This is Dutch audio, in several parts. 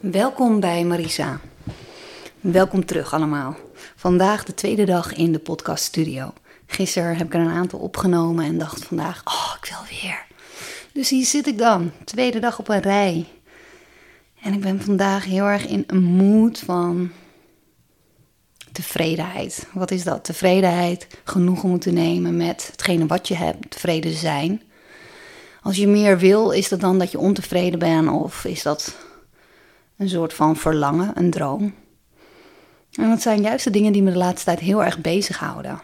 Welkom bij Marisa. Welkom terug allemaal. Vandaag de tweede dag in de podcast studio. Gisteren heb ik er een aantal opgenomen en dacht vandaag, oh, ik wil weer. Dus hier zit ik dan, tweede dag op een rij. En ik ben vandaag heel erg in een mood van tevredenheid. Wat is dat? Tevredenheid, genoegen moeten nemen met hetgene wat je hebt, tevreden zijn. Als je meer wil, is dat dan dat je ontevreden bent of is dat een soort van verlangen, een droom? En dat zijn juist de dingen die me de laatste tijd heel erg bezighouden.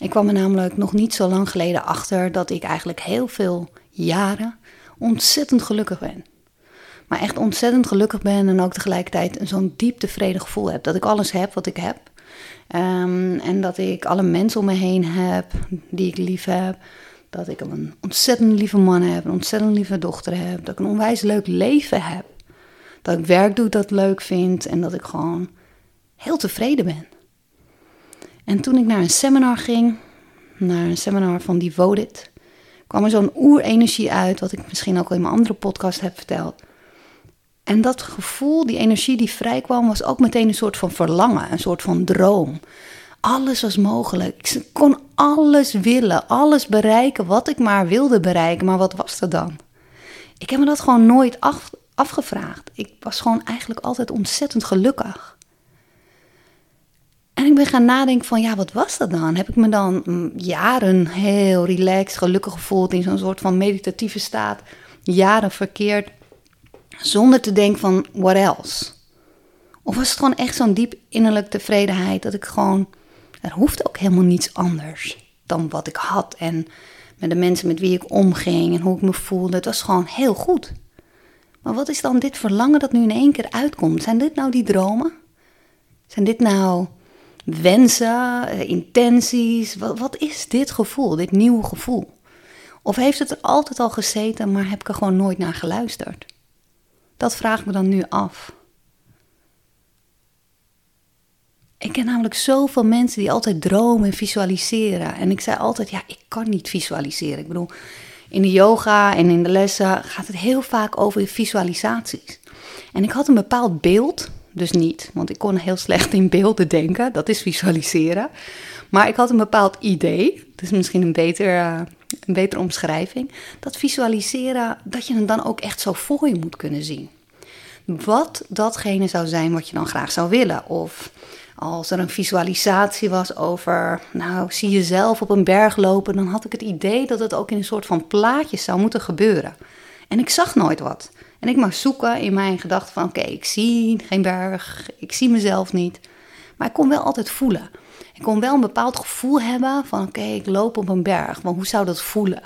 Ik kwam er namelijk nog niet zo lang geleden achter dat ik eigenlijk heel veel jaren ontzettend gelukkig ben. Maar echt ontzettend gelukkig ben en ook tegelijkertijd zo'n diep tevreden gevoel heb. Dat ik alles heb wat ik heb. Ehm, en dat ik alle mensen om me heen heb die ik lief heb. Dat ik een ontzettend lieve man heb, een ontzettend lieve dochter heb. Dat ik een onwijs leuk leven heb. Dat ik werk doe dat ik leuk vind en dat ik gewoon heel tevreden ben. En toen ik naar een seminar ging, naar een seminar van Devoted, kwam er zo'n oerenergie uit, wat ik misschien ook al in mijn andere podcast heb verteld. En dat gevoel, die energie die vrijkwam, was ook meteen een soort van verlangen, een soort van droom. Alles was mogelijk. Ik kon alles willen, alles bereiken wat ik maar wilde bereiken. Maar wat was dat dan? Ik heb me dat gewoon nooit af, afgevraagd. Ik was gewoon eigenlijk altijd ontzettend gelukkig. En ik ben gaan nadenken van, ja, wat was dat dan? Heb ik me dan mm, jaren heel relaxed, gelukkig gevoeld in zo'n soort van meditatieve staat, jaren verkeerd, zonder te denken van, what else? Of was het gewoon echt zo'n diep innerlijke tevredenheid dat ik gewoon, er hoeft ook helemaal niets anders dan wat ik had en met de mensen met wie ik omging en hoe ik me voelde. Het was gewoon heel goed. Maar wat is dan dit verlangen dat nu in één keer uitkomt? Zijn dit nou die dromen? Zijn dit nou wensen, eh, intenties? Wat, wat is dit gevoel, dit nieuwe gevoel? Of heeft het er altijd al gezeten, maar heb ik er gewoon nooit naar geluisterd? Dat vraag ik me dan nu af. Ik ken namelijk zoveel mensen die altijd dromen en visualiseren. En ik zei altijd, ja, ik kan niet visualiseren. Ik bedoel, in de yoga en in de lessen gaat het heel vaak over visualisaties. En ik had een bepaald beeld dus niet, want ik kon heel slecht in beelden denken. Dat is visualiseren. Maar ik had een bepaald idee. Dus misschien een, beter, uh, een betere omschrijving. Dat visualiseren, dat je het dan ook echt zo voor je moet kunnen zien. Wat datgene zou zijn wat je dan graag zou willen. Of als er een visualisatie was over, nou, zie jezelf op een berg lopen, dan had ik het idee dat het ook in een soort van plaatjes zou moeten gebeuren. En ik zag nooit wat. En ik mag zoeken in mijn gedachten van oké, ik zie geen berg, ik zie mezelf niet. Maar ik kon wel altijd voelen. Ik kon wel een bepaald gevoel hebben van oké, ik loop op een berg. Maar hoe zou dat voelen?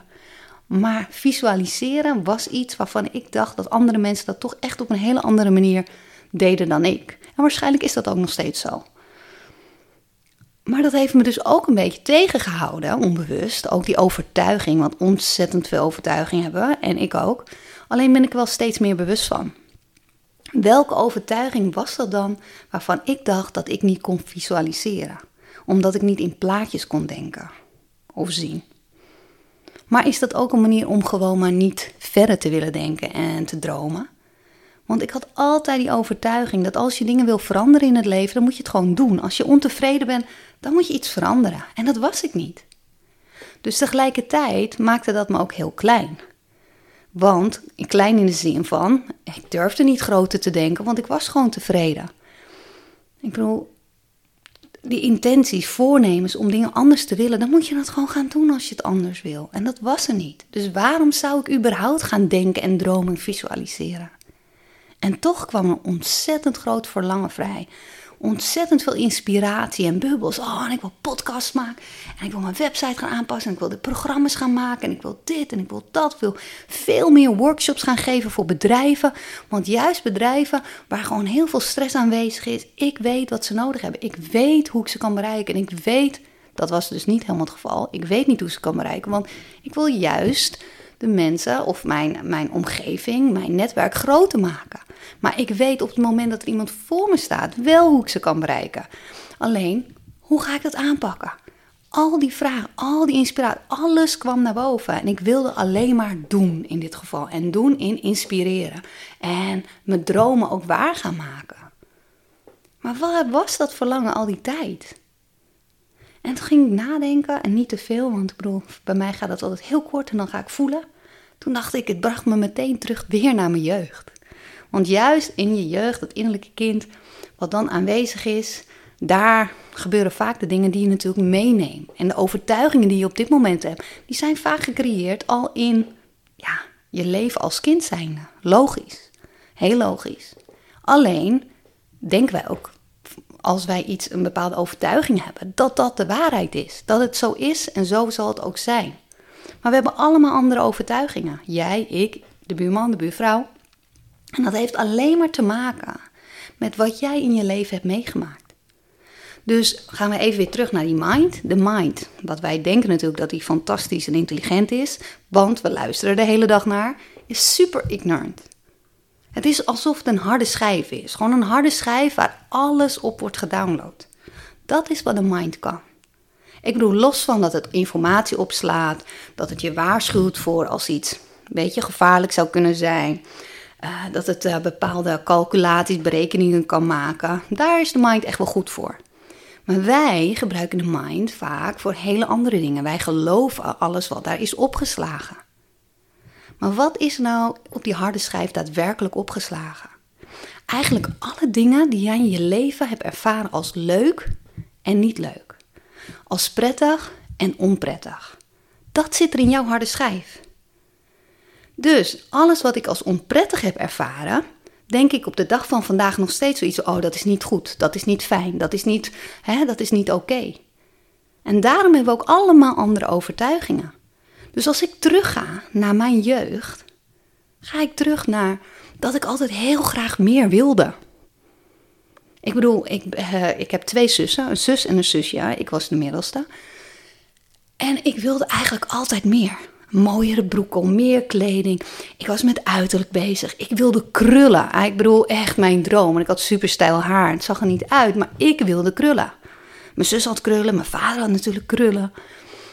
Maar visualiseren was iets waarvan ik dacht dat andere mensen dat toch echt op een hele andere manier deden dan ik. En waarschijnlijk is dat ook nog steeds zo. Maar dat heeft me dus ook een beetje tegengehouden, onbewust. Ook die overtuiging, want ontzettend veel overtuiging hebben we, en ik ook. Alleen ben ik wel steeds meer bewust van. Welke overtuiging was dat dan waarvan ik dacht dat ik niet kon visualiseren? Omdat ik niet in plaatjes kon denken of zien. Maar is dat ook een manier om gewoon maar niet verder te willen denken en te dromen? Want ik had altijd die overtuiging dat als je dingen wil veranderen in het leven, dan moet je het gewoon doen. Als je ontevreden bent, dan moet je iets veranderen. En dat was ik niet. Dus tegelijkertijd maakte dat me ook heel klein. Want, klein in de zin van, ik durfde niet groter te denken, want ik was gewoon tevreden. Ik bedoel, die intenties, voornemens om dingen anders te willen, dan moet je dat gewoon gaan doen als je het anders wil. En dat was er niet. Dus waarom zou ik überhaupt gaan denken en dromen en visualiseren? En toch kwam een ontzettend groot verlangen vrij ontzettend veel inspiratie en bubbels. Oh, en ik wil podcasts maken. En ik wil mijn website gaan aanpassen. En ik wil de programma's gaan maken. En ik wil dit en ik wil dat. Ik wil veel meer workshops gaan geven voor bedrijven. Want juist bedrijven waar gewoon heel veel stress aanwezig is. Ik weet wat ze nodig hebben. Ik weet hoe ik ze kan bereiken. En ik weet, dat was dus niet helemaal het geval. Ik weet niet hoe ze kan bereiken. Want ik wil juist de mensen of mijn, mijn omgeving, mijn netwerk groter maken. Maar ik weet op het moment dat er iemand voor me staat wel hoe ik ze kan bereiken. Alleen, hoe ga ik dat aanpakken? al die vragen, al die inspiratie, alles kwam naar boven. En ik wilde alleen maar doen in dit geval. En doen in inspireren. En mijn dromen ook waar gaan maken. Maar wat was dat verlangen al die tijd? En toen ging ik nadenken, en niet te veel, want ik bedoel, bij mij gaat dat altijd heel kort en dan ga ik voelen. Toen dacht ik, het bracht me meteen terug weer naar mijn jeugd. Want juist in je jeugd, dat innerlijke kind, wat dan aanwezig is, daar gebeuren vaak de dingen die je natuurlijk meeneemt. En de overtuigingen die je op dit moment hebt, die zijn vaak gecreëerd al in ja, je leven als kind zijnde. Logisch. Heel logisch. Alleen denken wij ook, als wij iets, een bepaalde overtuiging hebben, dat dat de waarheid is. Dat het zo is en zo zal het ook zijn. Maar we hebben allemaal andere overtuigingen. Jij, ik, de buurman, de buurvrouw. En dat heeft alleen maar te maken met wat jij in je leven hebt meegemaakt. Dus gaan we even weer terug naar die mind. De mind, wat wij denken natuurlijk dat die fantastisch en intelligent is, want we luisteren de hele dag naar, is super ignorant. Het is alsof het een harde schijf is. Gewoon een harde schijf waar alles op wordt gedownload. Dat is wat de mind kan. Ik bedoel, los van dat het informatie opslaat, dat het je waarschuwt voor als iets een beetje gevaarlijk zou kunnen zijn, uh, dat het uh, bepaalde calculaties, berekeningen kan maken. Daar is de mind echt wel goed voor. Maar wij gebruiken de mind vaak voor hele andere dingen. Wij geloven alles wat daar is opgeslagen. Maar wat is nou op die harde schijf daadwerkelijk opgeslagen? Eigenlijk alle dingen die jij in je leven hebt ervaren als leuk en niet leuk. Als prettig en onprettig. Dat zit er in jouw harde schijf. Dus alles wat ik als onprettig heb ervaren, denk ik op de dag van vandaag nog steeds zoiets: oh, dat is niet goed, dat is niet fijn, dat is niet, hè, dat is niet oké. En daarom hebben we ook allemaal andere overtuigingen. Dus als ik terugga naar mijn jeugd, ga ik terug naar dat ik altijd heel graag meer wilde. Ik bedoel, ik, uh, ik heb twee zussen, een zus en een zusje. Ik was de middelste. En ik wilde eigenlijk altijd meer mooiere broek om, meer kleding. Ik was met uiterlijk bezig. Ik wilde krullen. Ah, ik bedoel, echt mijn droom. En ik had super stijl haar. Het zag er niet uit, maar ik wilde krullen. Mijn zus had krullen, mijn vader had natuurlijk krullen.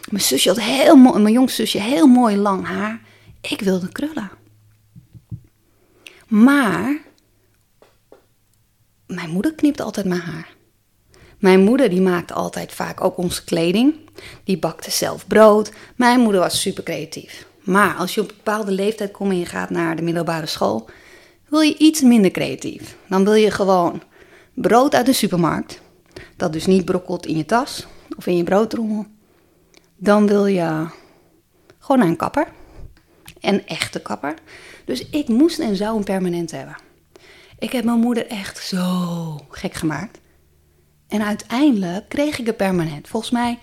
Mijn zusje had heel mooi, mijn jongste zusje heel mooi lang haar. Ik wilde krullen. Maar mijn moeder knipt altijd mijn haar. Mijn moeder die maakte altijd vaak ook onze kleding. Die bakte zelf brood. Mijn moeder was super creatief. Maar als je op een bepaalde leeftijd komt en je gaat naar de middelbare school, wil je iets minder creatief. Dan wil je gewoon brood uit de supermarkt. Dat dus niet brokkelt in je tas of in je broodrommel. Dan wil je gewoon naar een kapper. Een echte kapper. Dus ik moest en zou een permanent hebben. Ik heb mijn moeder echt zo gek gemaakt. En uiteindelijk kreeg ik een permanent. Volgens mij,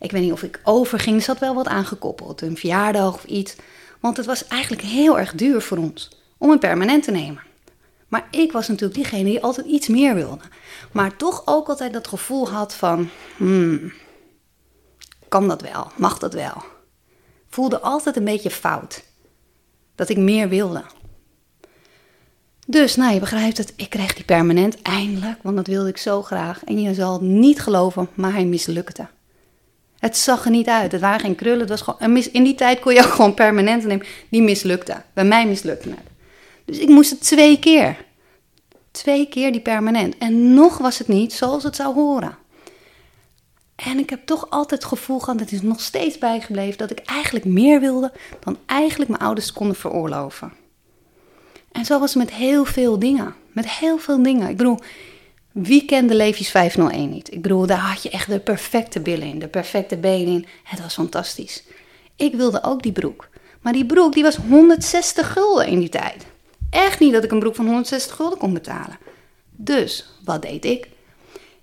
ik weet niet of ik overging, er zat wel wat aangekoppeld. Een verjaardag of iets. Want het was eigenlijk heel erg duur voor ons om een permanent te nemen. Maar ik was natuurlijk diegene die altijd iets meer wilde. Maar toch ook altijd dat gevoel had van, hmm, kan dat wel? Mag dat wel? Voelde altijd een beetje fout. Dat ik meer wilde. Dus, nou, je begrijpt het, ik kreeg die permanent eindelijk, want dat wilde ik zo graag. En je zal het niet geloven, maar hij mislukte. Het zag er niet uit, het waren geen krullen, het was gewoon... In die tijd kon je ook gewoon permanent nemen, die mislukte. Bij mij mislukte het. Dus ik moest het twee keer. Twee keer die permanent. En nog was het niet zoals het zou horen. En ik heb toch altijd het gevoel gehad, het is nog steeds bijgebleven, dat ik eigenlijk meer wilde dan eigenlijk mijn ouders konden veroorloven. En zo was het met heel veel dingen. Met heel veel dingen. Ik bedoel, wie kende Levi's 501 niet? Ik bedoel, daar had je echt de perfecte billen in, de perfecte benen in. Het was fantastisch. Ik wilde ook die broek. Maar die broek die was 160 gulden in die tijd. Echt niet dat ik een broek van 160 gulden kon betalen. Dus, wat deed ik?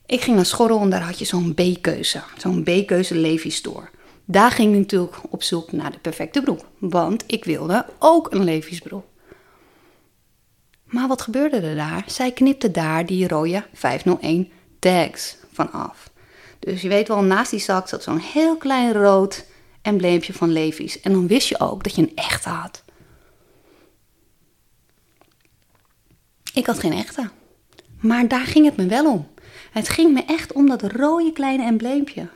Ik ging naar Schorrel en daar had je zo'n B-keuze. Zo'n B-keuze Levi's store. Daar ging ik natuurlijk op zoek naar de perfecte broek. Want ik wilde ook een Levi's broek. Maar wat gebeurde er daar? Zij knipte daar die rode 501 tags van af. Dus je weet wel, naast die zak zat zo'n heel klein rood embleempje van Levi's. En dan wist je ook dat je een echte had. Ik had geen echte. Maar daar ging het me wel om. Het ging me echt om dat rode kleine embleempje.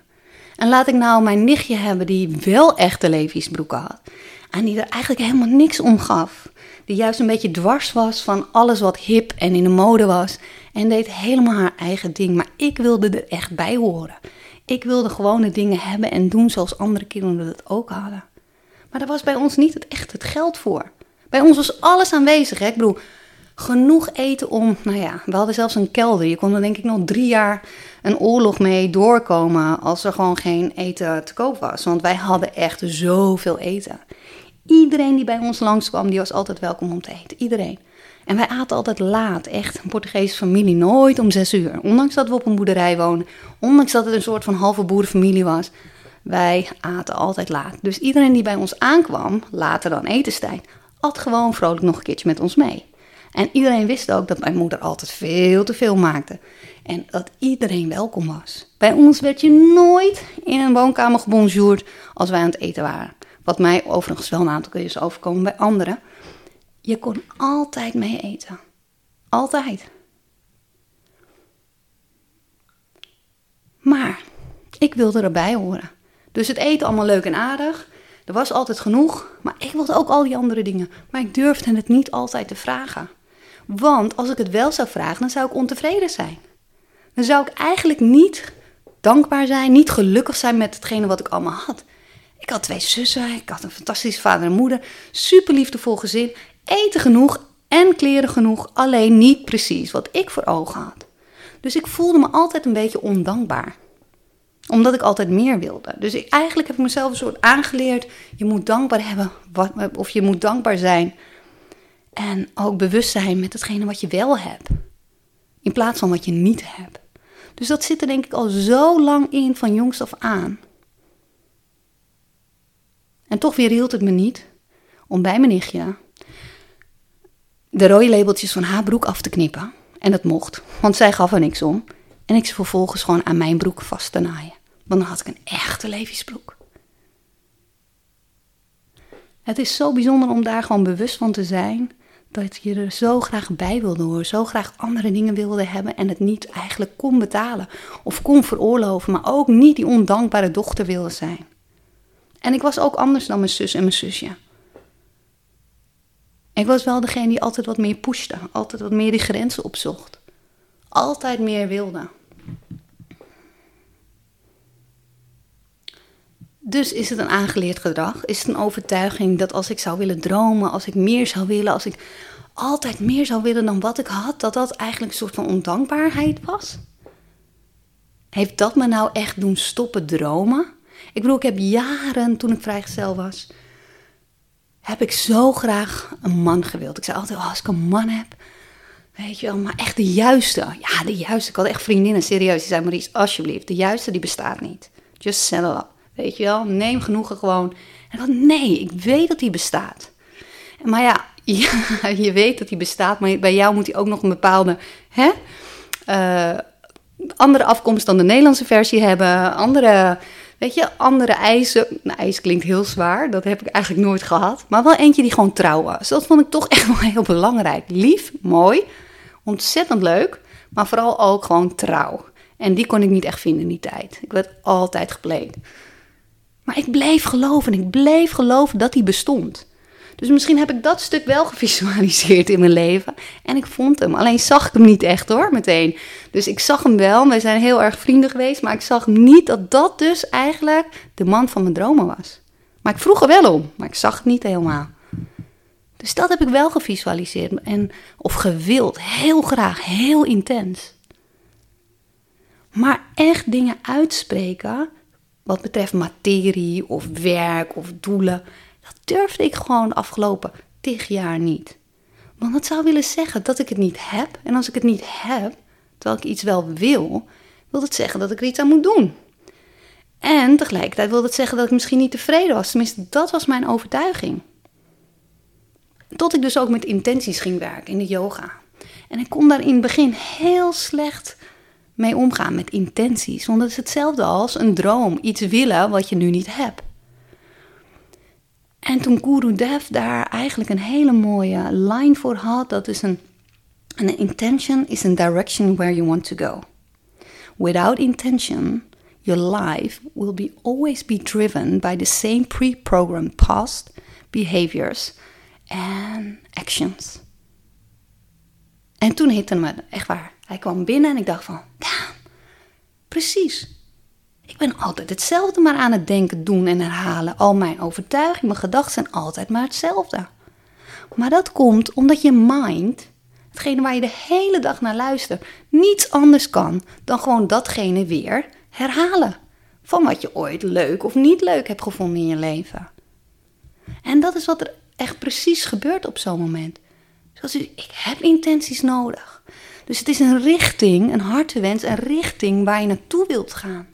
En laat ik nou mijn nichtje hebben die wel echte levensbroeken had. En die er eigenlijk helemaal niks om gaf. Die juist een beetje dwars was van alles wat hip en in de mode was. En deed helemaal haar eigen ding. Maar ik wilde er echt bij horen. Ik wilde gewone dingen hebben en doen zoals andere kinderen dat ook hadden. Maar daar was bij ons niet echt het geld voor. Bij ons was alles aanwezig. Hè? Ik bedoel, genoeg eten om, nou ja, we hadden zelfs een kelder. Je kon er denk ik nog drie jaar een oorlog mee doorkomen als er gewoon geen eten te koop was. Want wij hadden echt zoveel eten. Iedereen die bij ons langskwam, die was altijd welkom om te eten. Iedereen. En wij aten altijd laat. Echt een Portugese familie. Nooit om zes uur. Ondanks dat we op een boerderij woonden. Ondanks dat het een soort van halve boerenfamilie was. Wij aten altijd laat. Dus iedereen die bij ons aankwam, later dan etenstijd, at gewoon vrolijk nog een keertje met ons mee. En iedereen wist ook dat mijn moeder altijd veel te veel maakte. En dat iedereen welkom was. Bij ons werd je nooit in een woonkamer gebonjourd als wij aan het eten waren. Wat mij overigens wel een aantal keer is overkomen bij anderen. Je kon altijd mee eten. Altijd. Maar ik wilde erbij horen. Dus het eten allemaal leuk en aardig. Er was altijd genoeg, maar ik wilde ook al die andere dingen. Maar ik durfde het niet altijd te vragen. Want als ik het wel zou vragen, dan zou ik ontevreden zijn. Dan zou ik eigenlijk niet dankbaar zijn, niet gelukkig zijn met hetgene wat ik allemaal had. Ik had twee zussen, ik had een fantastische vader en moeder, super liefdevol gezin, eten genoeg en kleren genoeg, alleen niet precies wat ik voor ogen had. Dus ik voelde me altijd een beetje ondankbaar omdat ik altijd meer wilde. Dus eigenlijk heb ik mezelf een soort aangeleerd. Je moet dankbaar hebben. Wat, of je moet dankbaar zijn. En ook bewust zijn met hetgene wat je wel hebt. In plaats van wat je niet hebt. Dus dat zit er denk ik al zo lang in van jongs af aan. En toch weer hield het me niet om bij mijn nichtje de rode labeltjes van haar broek af te knippen. En dat mocht, want zij gaf er niks om. En ik ze vervolgens gewoon aan mijn broek vast te naaien. Want dan had ik een echte levensbroek. Het is zo bijzonder om daar gewoon bewust van te zijn. Dat je er zo graag bij wilde horen. Zo graag andere dingen wilde hebben. En het niet eigenlijk kon betalen. Of kon veroorloven. Maar ook niet die ondankbare dochter wilde zijn. En ik was ook anders dan mijn zus en mijn zusje. Ik was wel degene die altijd wat meer pushte. Altijd wat meer die grenzen opzocht. Altijd meer wilde. Dus is het een aangeleerd gedrag? Is het een overtuiging dat als ik zou willen dromen, als ik meer zou willen, als ik altijd meer zou willen dan wat ik had, dat dat eigenlijk een soort van ondankbaarheid was? Heeft dat me nou echt doen stoppen dromen? Ik bedoel, ik heb jaren toen ik vrijgezel was, heb ik zo graag een man gewild. Ik zei altijd, oh, als ik een man heb, weet je wel, maar echt de juiste. Ja, de juiste. Ik had echt vriendinnen, serieus. Die zei, Maries, alsjeblieft, de juiste die bestaat niet. Just settle up. Weet je wel, neem genoegen gewoon. En dan, nee, ik weet dat die bestaat. Maar ja, je weet dat die bestaat, maar bij jou moet hij ook nog een bepaalde hè, uh, andere afkomst dan de Nederlandse versie hebben. Andere, weet je, andere eisen. Nou, ijs klinkt heel zwaar, dat heb ik eigenlijk nooit gehad. Maar wel eentje die gewoon trouw was. Dat vond ik toch echt wel heel belangrijk. Lief, mooi, ontzettend leuk, maar vooral ook gewoon trouw. En die kon ik niet echt vinden in die tijd. Ik werd altijd gepleed. Maar ik bleef geloven ik bleef geloven dat hij bestond. Dus misschien heb ik dat stuk wel gevisualiseerd in mijn leven. En ik vond hem. Alleen zag ik hem niet echt hoor, meteen. Dus ik zag hem wel. Wij zijn heel erg vrienden geweest. Maar ik zag niet dat dat dus eigenlijk de man van mijn dromen was. Maar ik vroeg er wel om. Maar ik zag het niet helemaal. Dus dat heb ik wel gevisualiseerd. En, of gewild. Heel graag. Heel intens. Maar echt dingen uitspreken wat betreft materie of werk of doelen, dat durfde ik gewoon de afgelopen tig jaar niet. Want dat zou willen zeggen dat ik het niet heb. En als ik het niet heb, terwijl ik iets wel wil, wil het zeggen dat ik er iets aan moet doen. En tegelijkertijd wil het zeggen dat ik misschien niet tevreden was. Tenminste, dat was mijn overtuiging. Tot ik dus ook met intenties ging werken in de yoga. En ik kon daar in het begin heel slecht mee omgaan met intenties. Want dat is hetzelfde als een droom, iets willen wat je nu niet hebt. En toen Guru Dev daar eigenlijk een hele mooie line voor had, dat is een, an intention is a direction where you want to go. Without intention, your life will be always be driven by the same pre-programmed past behaviors and actions. En toen hitte me, echt waar. Hij kwam binnen en ik dacht van, precies. Ik ben altijd hetzelfde maar aan het denken, doen en herhalen. Al mijn overtuigingen, mijn gedachten zijn altijd maar hetzelfde. Maar dat komt omdat je mind, hetgene waar je de hele dag naar luistert, niets anders kan dan gewoon datgene weer herhalen. Van wat je ooit leuk of niet leuk hebt gevonden in je leven. En dat is wat er echt precies gebeurt op zo'n moment. Zoals u, ik heb intenties nodig. Dus het is een richting, een hartewens, een richting waar je naartoe wilt gaan.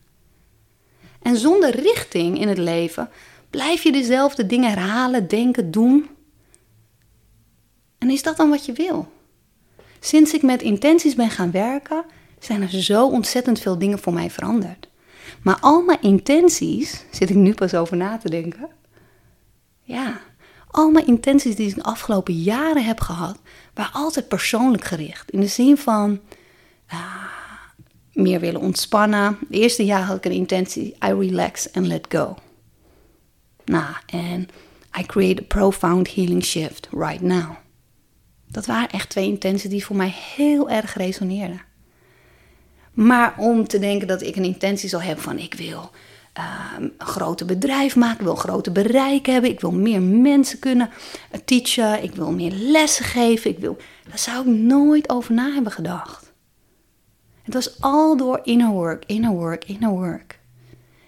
En zonder richting in het leven blijf je dezelfde dingen herhalen, denken, doen. En is dat dan wat je wil? Sinds ik met intenties ben gaan werken, zijn er zo ontzettend veel dingen voor mij veranderd. Maar al mijn intenties, zit ik nu pas over na te denken. Ja, al mijn intenties die ik de afgelopen jaren heb gehad, waren altijd persoonlijk gericht. In de zin van meer willen ontspannen. Het eerste jaar had ik een intentie: I relax and let go. Nou, en I create a profound healing shift right now. Dat waren echt twee intenties die voor mij heel erg resoneerden. Maar om te denken dat ik een intentie zal hebben van ik wil um, een groter bedrijf maken, ik wil een groter bereik hebben, ik wil meer mensen kunnen uh, teachen, ik wil meer lessen geven, ik wil, daar zou ik nooit over na hebben gedacht. Het was al door inner work, inner work, inner work.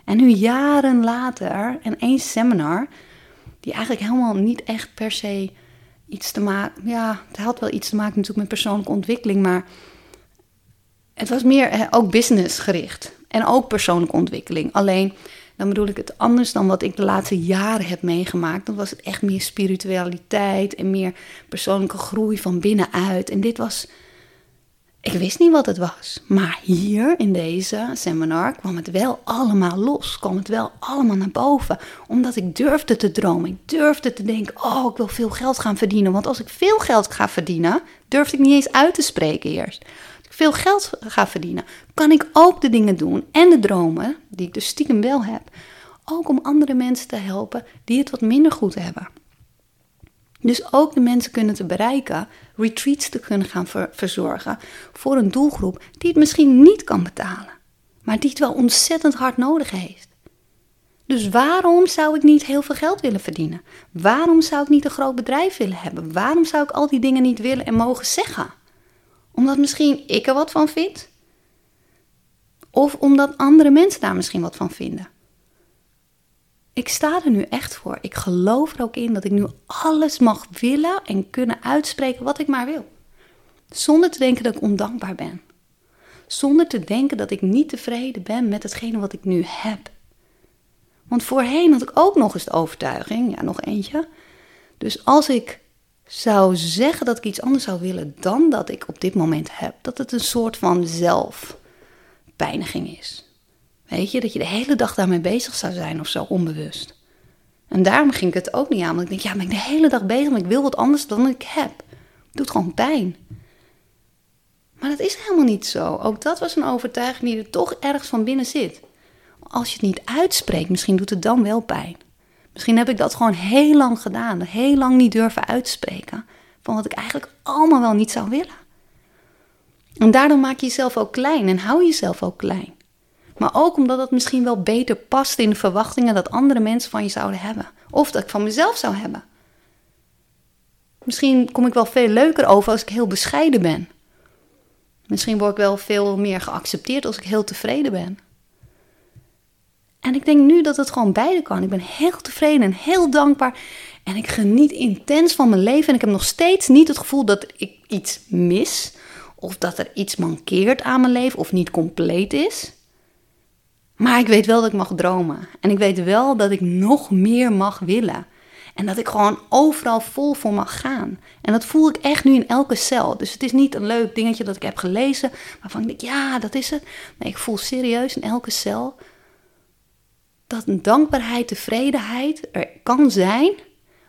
En nu jaren later, en één seminar, die eigenlijk helemaal niet echt per se iets te maken, ja, het had wel iets te maken natuurlijk met persoonlijke ontwikkeling, maar het was meer ook business gericht. En ook persoonlijke ontwikkeling. Alleen, dan bedoel ik het anders dan wat ik de laatste jaren heb meegemaakt. Dan was het echt meer spiritualiteit en meer persoonlijke groei van binnenuit. En dit was. Ik wist niet wat het was. Maar hier in deze seminar kwam het wel allemaal los. Kwam het wel allemaal naar boven. Omdat ik durfde te dromen. Ik durfde te denken: oh, ik wil veel geld gaan verdienen. Want als ik veel geld ga verdienen, durfde ik niet eens uit te spreken eerst veel geld ga verdienen, kan ik ook de dingen doen en de dromen, die ik dus stiekem wel heb, ook om andere mensen te helpen die het wat minder goed hebben. Dus ook de mensen kunnen te bereiken, retreats te kunnen gaan verzorgen voor een doelgroep die het misschien niet kan betalen, maar die het wel ontzettend hard nodig heeft. Dus waarom zou ik niet heel veel geld willen verdienen? Waarom zou ik niet een groot bedrijf willen hebben? Waarom zou ik al die dingen niet willen en mogen zeggen? Omdat misschien ik er wat van vind? Of omdat andere mensen daar misschien wat van vinden? Ik sta er nu echt voor. Ik geloof er ook in dat ik nu alles mag willen en kunnen uitspreken wat ik maar wil. Zonder te denken dat ik ondankbaar ben. Zonder te denken dat ik niet tevreden ben met hetgene wat ik nu heb. Want voorheen had ik ook nog eens de overtuiging, ja, nog eentje. Dus als ik zou zeggen dat ik iets anders zou willen dan dat ik op dit moment heb, dat het een soort van zelfpijniging is. Weet je, dat je de hele dag daarmee bezig zou zijn of zo, onbewust. En daarom ging ik het ook niet aan, want ik denk, ja, ben ik de hele dag bezig, maar ik wil wat anders dan ik heb. Het doet gewoon pijn. Maar dat is helemaal niet zo. Ook dat was een overtuiging die er toch ergens van binnen zit. Als je het niet uitspreekt, misschien doet het dan wel pijn. Misschien heb ik dat gewoon heel lang gedaan, heel lang niet durven uitspreken van wat ik eigenlijk allemaal wel niet zou willen. En daardoor maak je jezelf ook klein en hou jezelf ook klein. Maar ook omdat het misschien wel beter past in de verwachtingen dat andere mensen van je zouden hebben. Of dat ik van mezelf zou hebben. Misschien kom ik wel veel leuker over als ik heel bescheiden ben. Misschien word ik wel veel meer geaccepteerd als ik heel tevreden ben. En ik denk nu dat het gewoon beide kan. Ik ben heel tevreden en heel dankbaar. En ik geniet intens van mijn leven. En ik heb nog steeds niet het gevoel dat ik iets mis. Of dat er iets mankeert aan mijn leven of niet compleet is. Maar ik weet wel dat ik mag dromen. En ik weet wel dat ik nog meer mag willen. En dat ik gewoon overal vol voor mag gaan. En dat voel ik echt nu in elke cel. Dus het is niet een leuk dingetje dat ik heb gelezen. Waarvan ik denk, ja, dat is het. Nee, ik voel serieus in elke cel dat een dankbaarheid, tevredenheid er kan zijn,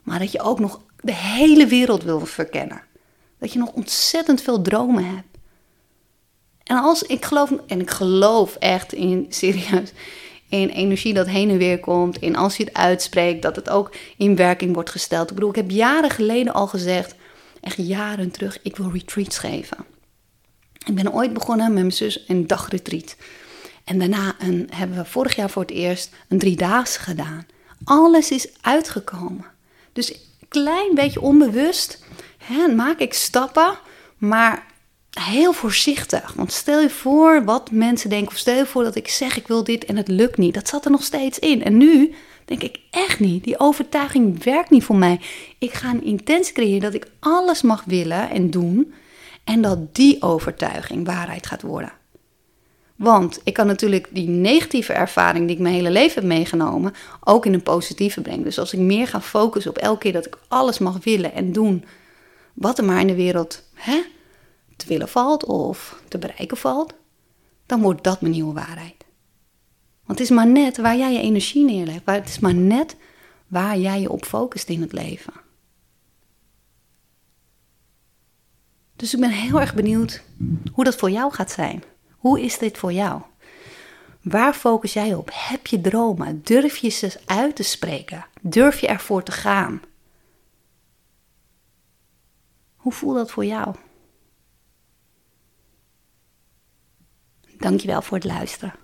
maar dat je ook nog de hele wereld wil verkennen. Dat je nog ontzettend veel dromen hebt. En als ik geloof, en ik geloof echt in serieus, in energie dat heen en weer komt, in als je het uitspreekt, dat het ook in werking wordt gesteld. Ik bedoel, ik heb jaren geleden al gezegd, echt jaren terug, ik wil retreats geven. Ik ben ooit begonnen met mijn zus een dagretreat. En daarna een, hebben we vorig jaar voor het eerst een driedaagse gedaan. Alles is uitgekomen. Dus een klein beetje onbewust hè, maak ik stappen, maar heel voorzichtig. Want stel je voor wat mensen denken, of stel je voor dat ik zeg ik wil dit en het lukt niet. Dat zat er nog steeds in. En nu denk ik echt niet. Die overtuiging werkt niet voor mij. Ik ga een intentie creëren dat ik alles mag willen en doen. En dat die overtuiging waarheid gaat worden. Want ik kan natuurlijk die negatieve ervaring die ik mijn hele leven heb meegenomen, ook in een positieve brengen. Dus als ik meer ga focussen op elke keer dat ik alles mag willen en doen, wat er maar in de wereld hè, te willen valt of te bereiken valt, dan wordt dat mijn nieuwe waarheid. Want het is maar net waar jij je energie neerlegt. Het is maar net waar jij je op focust in het leven. Dus ik ben heel erg benieuwd hoe dat voor jou gaat zijn. Hoe is dit voor jou? Waar focus jij op? Heb je dromen? Durf je ze uit te spreken? Durf je ervoor te gaan? Hoe voelt dat voor jou? Dankjewel voor het luisteren.